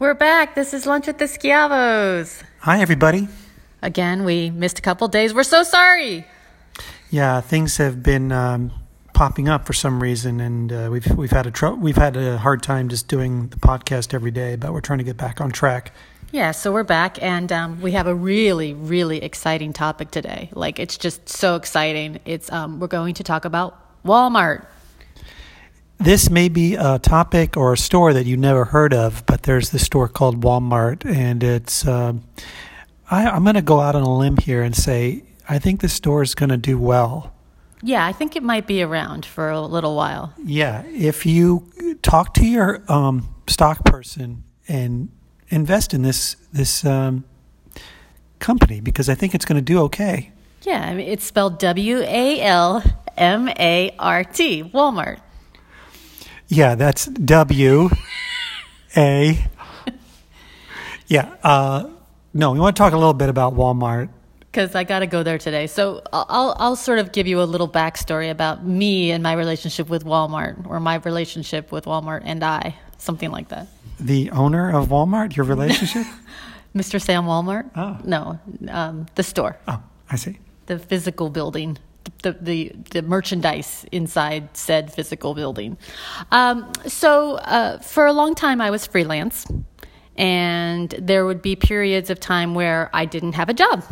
We're back. This is Lunch with the Schiavos. Hi, everybody. Again, we missed a couple days. We're so sorry. Yeah, things have been um, popping up for some reason, and uh, we've we've had a tr- we've had a hard time just doing the podcast every day, but we're trying to get back on track. Yeah, so we're back, and um, we have a really, really exciting topic today. Like, it's just so exciting. It's um, we're going to talk about Walmart. This may be a topic or a store that you never heard of, but there's this store called Walmart, and it's. Um, I, I'm going to go out on a limb here and say I think this store is going to do well. Yeah, I think it might be around for a little while. Yeah, if you talk to your um, stock person and invest in this this um, company, because I think it's going to do okay. Yeah, I mean, it's spelled W A L M A R T, Walmart. Yeah, that's W A. Yeah. Uh, no, we want to talk a little bit about Walmart. Because I got to go there today. So I'll, I'll, sort of give you a little backstory about me and my relationship with Walmart, or my relationship with Walmart and I, something like that. The owner of Walmart, your relationship? Mr. Sam Walmart? Oh. No, um, the store, oh, I see. the physical building, the, the, the merchandise inside said physical building. Um, so uh, for a long time, I was freelance, and there would be periods of time where I didn't have a job.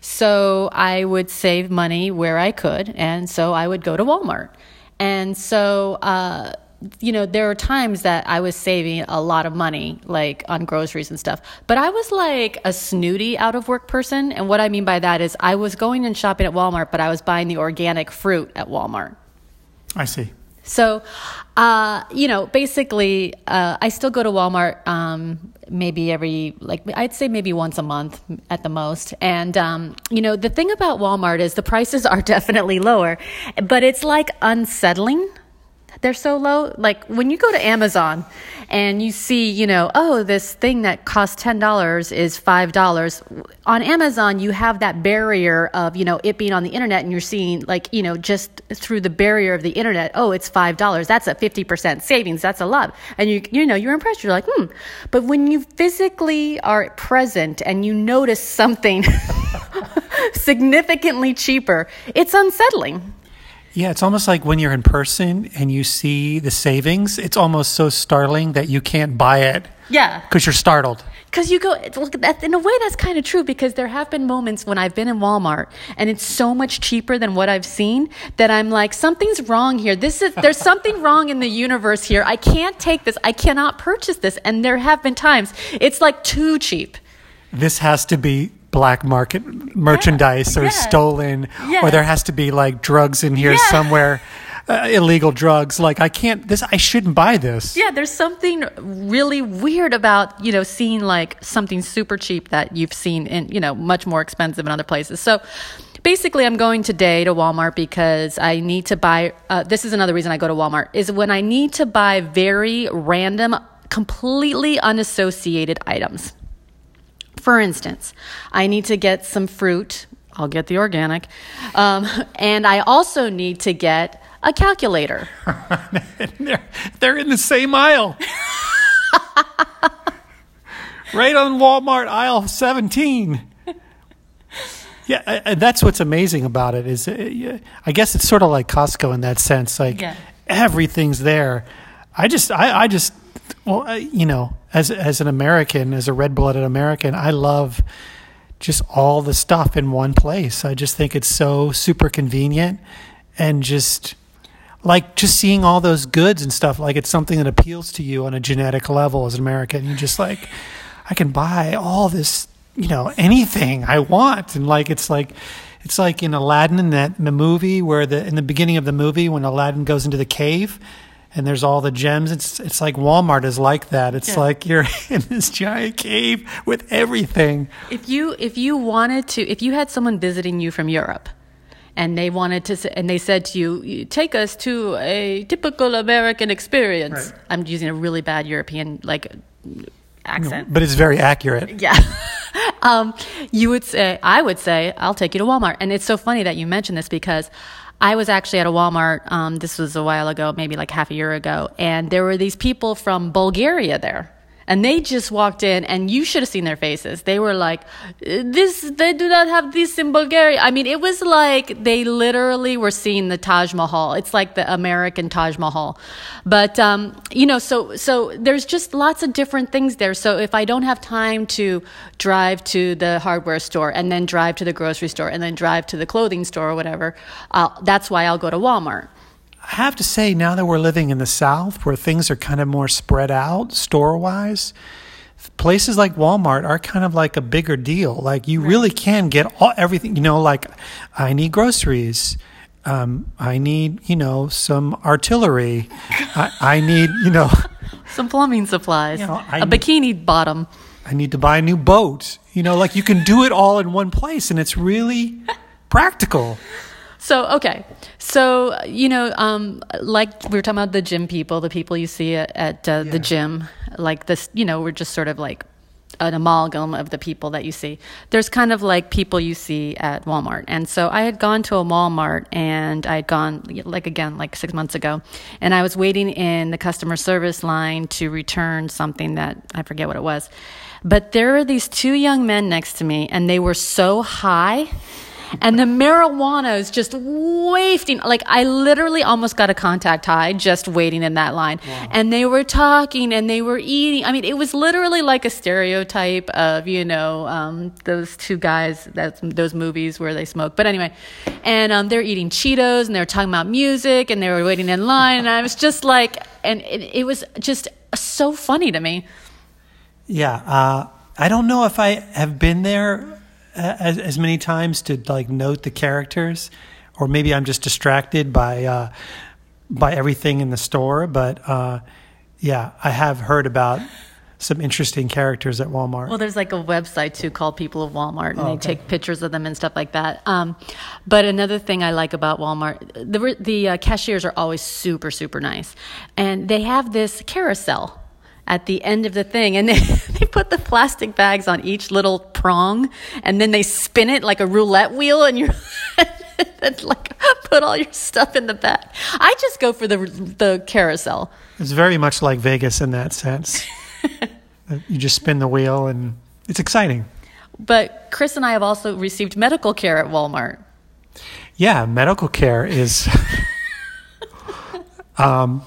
So I would save money where I could, and so I would go to Walmart. And so, uh, you know, there were times that I was saving a lot of money, like on groceries and stuff. But I was like a snooty out of work person. And what I mean by that is I was going and shopping at Walmart, but I was buying the organic fruit at Walmart. I see. So, uh, you know, basically, uh, I still go to Walmart um, maybe every, like, I'd say maybe once a month at the most. And, um, you know, the thing about Walmart is the prices are definitely lower, but it's like unsettling. They're so low. Like when you go to Amazon and you see, you know, oh, this thing that costs $10 is $5. On Amazon, you have that barrier of, you know, it being on the internet and you're seeing, like, you know, just through the barrier of the internet, oh, it's $5. That's a 50% savings. That's a lot. And you, you know, you're impressed. You're like, hmm. But when you physically are present and you notice something significantly cheaper, it's unsettling. Yeah, it's almost like when you're in person and you see the savings, it's almost so startling that you can't buy it Yeah. because you're startled. Because you go, look, that, in a way, that's kind of true because there have been moments when I've been in Walmart and it's so much cheaper than what I've seen that I'm like, something's wrong here. This is, there's something wrong in the universe here. I can't take this. I cannot purchase this. And there have been times it's like too cheap. This has to be black market merchandise or yeah. stolen, Yeah. or there has to be like drugs in here Yeah. somewhere, uh, illegal drugs. Like I can't. This I shouldn't buy this. Yeah, there's something really weird about, you know, seeing like something super cheap that you've seen in, you know, much more expensive in other places. So basically, I'm going today to Walmart because I need to buy, uh, this is another reason I go to Walmart, is when I need to buy very random, completely unassociated items. For instance, I need to get some fruit. I'll get the organic. Um, and I also need to get a calculator. they're, they're in the same aisle. right on Walmart aisle 17. Yeah, I- I- that's what's amazing about it is uh, I guess it's sort of like Costco in that sense like Yeah. everything's there. I just I, I just well uh, you know as as an American as a red-blooded American I love just all the stuff in one place. I just think it's so super convenient and just like just seeing all those goods and stuff like it's something that appeals to you on a genetic level as an American. You're just like, I can buy all this, you know, anything I want, and like it's like. It's like in Aladdin in that in the movie where the in the beginning of the movie when Aladdin goes into the cave and there's all the gems. It's it's like Walmart is like that. It's Yeah. like you're in this giant cave with everything. If you if you wanted to if you had someone visiting you from Europe and they wanted to and they said to you "You take us to a typical American experience. Right. I'm using a really bad European like accent. But it's very accurate. Yeah. um, you would say, I would say, I'll take you to Walmart. And it's so funny that you mentioned this because I was actually at a Walmart. Um, this was a while ago, maybe like half a year ago, and there were these people from Bulgaria there. And they just walked in, and you should have seen their faces. They were like, "This, they do not have this in Bulgaria." I mean, it was like they literally were seeing the Taj Mahal. It's like the American Taj Mahal, but um, you know, so so there's just lots of different things there. So if I don't have time to drive to the hardware store and then drive to the grocery store and then drive to the clothing store or whatever, uh, that's why I'll go to Walmart. I have to say, now that we're living in the South, where things are kind of more spread out store wise, places like Walmart are kind of like a bigger deal. Like you right. really can get all, everything. You know, like I need groceries. Um, I need, you know, some artillery. I, I, need, you know, some plumbing supplies. You know, a need, bikini bottom. I need to buy a new boat. You know, like you can do it all in one place, and it's really practical. So okay, so you know, um, like we were talking about the gym people, the people you see at, at uh, yeah. the gym, like this. You know, we're just sort of like an amalgam of the people that you see. There's kind of like people you see at Walmart. And so I had gone to a Walmart and I had gone, like again, like six months ago, and I was waiting in the customer service line to return something that I forget what it was. But there were these two young men next to me, and they were so high and the marijuana is just wafting. Like I literally almost got a contact high just waiting in that line. Wow. And they were talking and they were eating. I mean, it was literally like a stereotype of you know um, those two guys that those movies where they smoke. But anyway, and um, they're eating Cheetos and they were talking about music and they were waiting in line. and I was just like, and it, it was just so funny to me. Yeah. Uh, I don't know if I have been there as, as many times to like note the characters, or maybe I'm just distracted by uh, by everything in the store. But uh, yeah, I have heard about some interesting characters at Walmart. Well, there's like a website too called People of Walmart, and oh, okay. they take pictures of them and stuff like that. Um, but another thing I like about Walmart, the the uh, cashiers are always super super nice, and they have this carousel at the end of the thing and they put the plastic bags on each little prong and then they spin it like a roulette wheel and you're and like put all your stuff in the bag. I just go for the the carousel. It's very much like Vegas in that sense. you just spin the wheel and it's exciting. But Chris and I have also received medical care at Walmart. Yeah, medical care is um,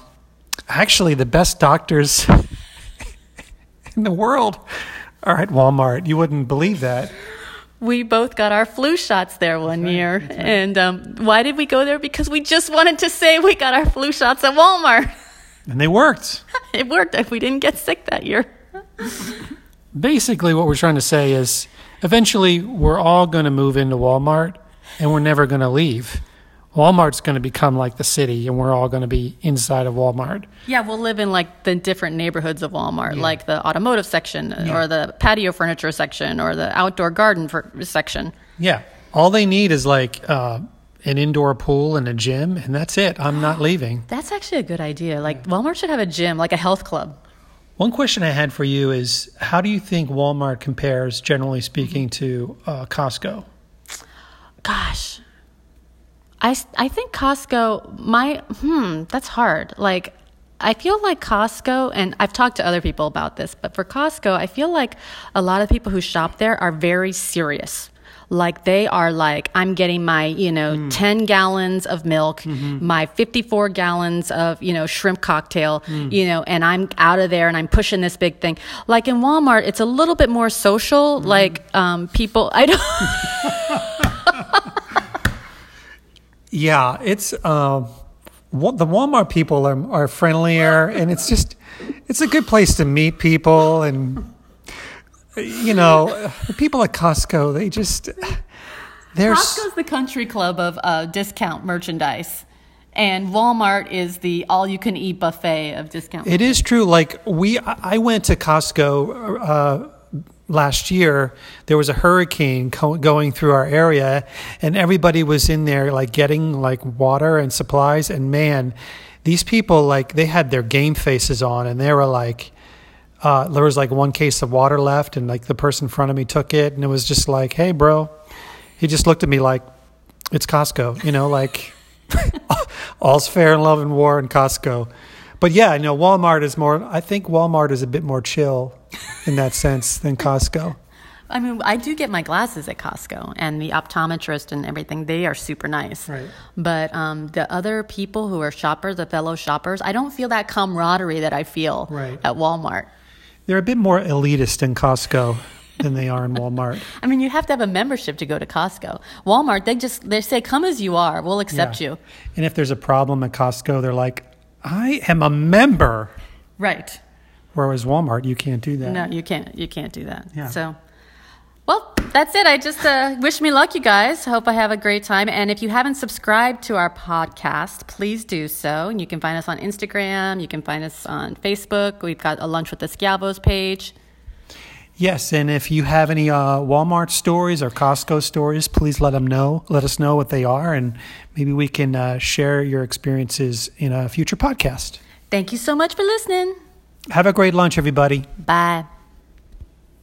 actually the best doctors in the world are at Walmart. You wouldn't believe that. We both got our flu shots there one right, year. Right. And um, why did we go there? Because we just wanted to say we got our flu shots at Walmart. And they worked. it worked. If we didn't get sick that year. Basically, what we're trying to say is eventually we're all going to move into Walmart and we're never going to leave. Walmart's going to become like the city, and we're all going to be inside of Walmart. Yeah, we'll live in like the different neighborhoods of Walmart, yeah. like the automotive section, yeah. or the patio furniture section, or the outdoor garden section. Yeah, all they need is like uh, an indoor pool and a gym, and that's it. I'm not leaving. That's actually a good idea. Like Walmart should have a gym, like a health club. One question I had for you is how do you think Walmart compares, generally speaking, to uh, Costco? Gosh, I, I think Costco, my, hmm, that's hard. Like, I feel like Costco, and I've talked to other people about this, but for Costco, I feel like a lot of people who shop there are very serious. Like they are like, I'm getting my, you know, mm. 10 gallons of milk, mm-hmm. my 54 gallons of, you know, shrimp cocktail, mm. you know, and I'm out of there and I'm pushing this big thing. Like in Walmart, it's a little bit more social. Mm. Like, um, people, I don't. Yeah, it's uh, the Walmart people are, are friendlier, and it's just it's a good place to meet people, and you know, the people at Costco they just they're Costco's the country club of uh, discount merchandise. And Walmart is the all-you-can-eat buffet of discount. It is true. Like we, I went to Costco uh, last year there was a hurricane co- going through our area and everybody was in there like getting like water and supplies and man these people like they had their game faces on and they were like uh, there was like one case of water left and like the person in front of me took it and it was just like hey bro. He just looked at me like it's costco you know like all's fair in love and war in costco But yeah, I know Walmart is more. I think Walmart is a bit more chill in that sense than Costco. I mean, I do get my glasses at Costco, and the optometrist and everything, they are super nice. Right. But um, the other people who are shoppers, the fellow shoppers, I don't feel that camaraderie that I feel Right. at Walmart. They're a bit more elitist in Costco than they are in Walmart. I mean, you have to have a membership to go to Costco. Walmart, they just they say, "Come as you are, we'll accept Yeah. you." And if there's a problem at Costco, they're like, "I am a member." Right. Whereas Walmart, you can't do that. No, you can't. You can't do that. Yeah. So, well, that's it. I just uh, wish me luck, you guys. Hope I have a great time. And if you haven't subscribed to our podcast, please do so. And you can find us on Instagram. You can find us on Facebook. We've got a Lunch with the Schiavos page. Yes, and if you have any uh, Walmart stories or Costco stories, please let them know. Let us know what they are, and maybe we can uh, share your experiences in a future podcast. Thank you so much for listening. Have a great lunch, everybody. Bye.